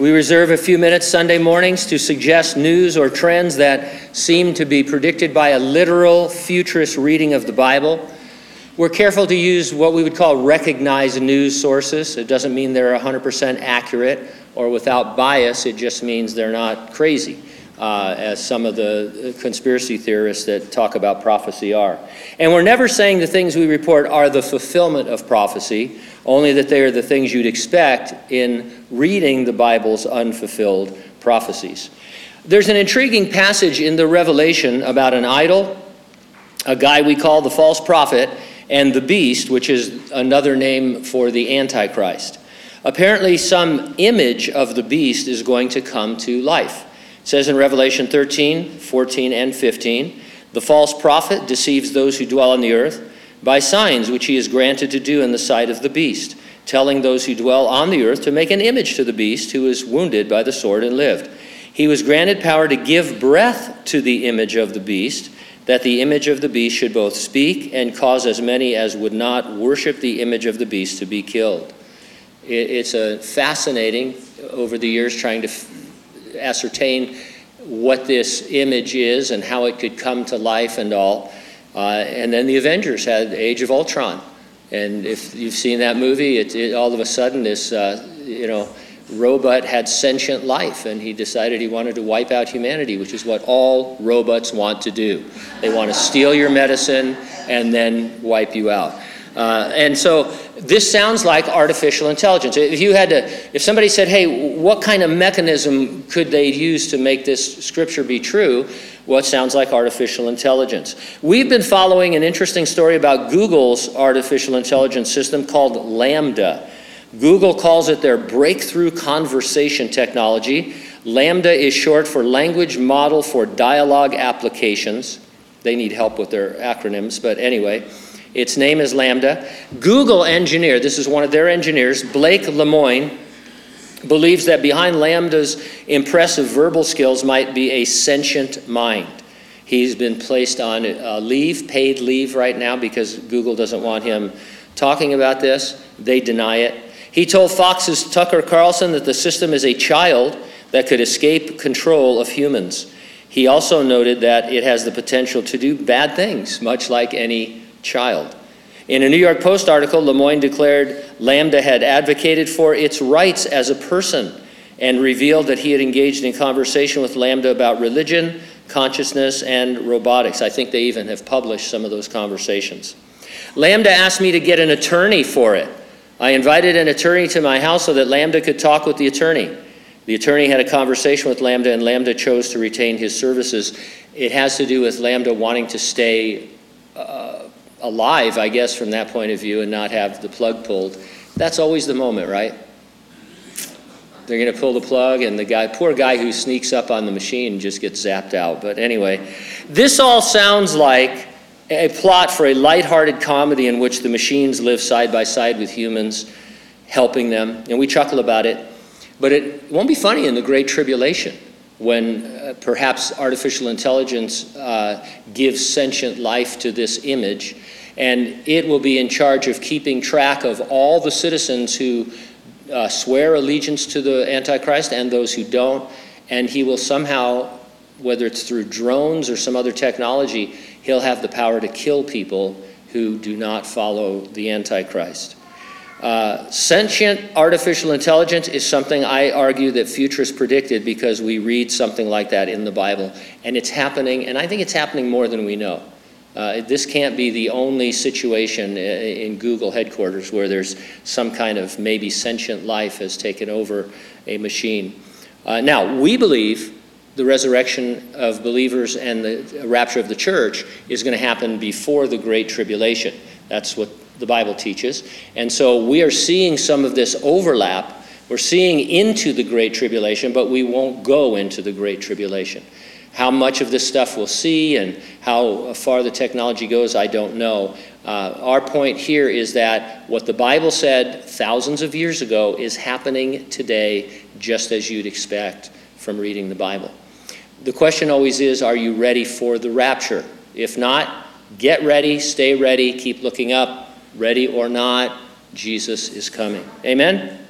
We reserve a few minutes Sunday mornings to suggest news or trends that seem to be predicted by a literal futurist reading of the Bible. We're careful to use what we would call recognized news sources. It doesn't mean they're 100% accurate or without bias, it just means they're not crazy uh, as some of the conspiracy theorists that talk about prophecy are. And we're never saying the things we report are the fulfillment of prophecy, only that they are the things you'd expect in reading the Bible's unfulfilled prophecies. There's an intriguing passage in the Revelation about an idol, a guy we call the false prophet, and the beast, which is another name for the Antichrist. Apparently, some image of the beast is going to come to life. Says in Revelation 13, 14, and 15 the false prophet deceives those who dwell on the earth by signs which he is granted to do in the sight of the beast, telling those who dwell on the earth to make an image to the beast who was wounded by the sword and lived. He was granted power to give breath to the image of the beast, that the image of the beast should both speak and cause as many as would not worship the image of the beast to be killed. It's a fascinating, over the years, trying to ascertain what this image is and how it could come to life and all. Uh, and then the Avengers had Age of Ultron. And if you've seen that movie, it, it all of a sudden this, uh, you know, robot had sentient life and he decided he wanted to wipe out humanity, which is what all robots want to do. They want to steal your medicine and then wipe you out. Uh, and so this sounds like artificial intelligence. If you had to, if somebody said, hey, what kind of mechanism could they use to make this scripture be true? Well, sounds like artificial intelligence. We've been following an interesting story about Google's artificial intelligence system called LaMDA. Google calls it their breakthrough conversation technology. LaMDA is short for Language Model for Dialogue Applications. They need help with their acronyms, but anyway. Its name is LaMDA. Google engineer, this is one of their engineers, Blake Lemoine, believes that behind LaMDA's impressive verbal skills might be a sentient mind. He's been placed on leave, paid leave right now because Google doesn't want him talking about this. They deny it. He told Fox's Tucker Carlson that the system is a child that could escape control of humans. He also noted that it has the potential to do bad things, much like any child. In a New York Post article, Lemoine declared LaMDA had advocated for its rights as a person and revealed that he had engaged in conversation with LaMDA about religion, consciousness, and robotics. I think they even have published some of those conversations. LaMDA asked me to get an attorney for it. I invited an attorney to my house so that LaMDA could talk with the attorney. The attorney had a conversation with LaMDA, and LaMDA chose to retain his services. It has to do with LaMDA wanting to stay uh, alive, I guess, from that point of view and not have the plug pulled. That's always the moment, right? They're going to pull the plug, and the guy, poor guy who sneaks up on the machine, just gets zapped out. But anyway, this all sounds like a plot for a light-hearted comedy in which the machines live side by side with humans, helping them, and we chuckle about it. But it won't be funny in the Great Tribulation when uh, perhaps artificial intelligence uh, gives sentient life to this image, and it will be in charge of keeping track of all the citizens who uh, swear allegiance to the Antichrist and those who don't, and he will somehow, whether it's through drones or some other technology, he'll have the power to kill people who do not follow the Antichrist. Uh, sentient artificial intelligence is something I argue that futurists predicted because we read something like that in the Bible. And it's happening, and I think it's happening more than we know. Uh, this can't be the only situation in Google headquarters where there's some kind of maybe sentient life has taken over a machine. Uh, now, we believe the resurrection of believers and the rapture of the church is going to happen before the Great Tribulation. That's what the Bible teaches. And so we are seeing some of this overlap. We're seeing into the Great Tribulation, but we won't go into the Great Tribulation. How much of this stuff we'll see and how far the technology goes, I don't know. Uh, our point here is that what the Bible said thousands of years ago is happening today, just as you'd expect from reading the Bible. The question always is are you ready for the rapture? If not, get ready, stay ready, keep looking up, ready or not, Jesus is coming. Amen?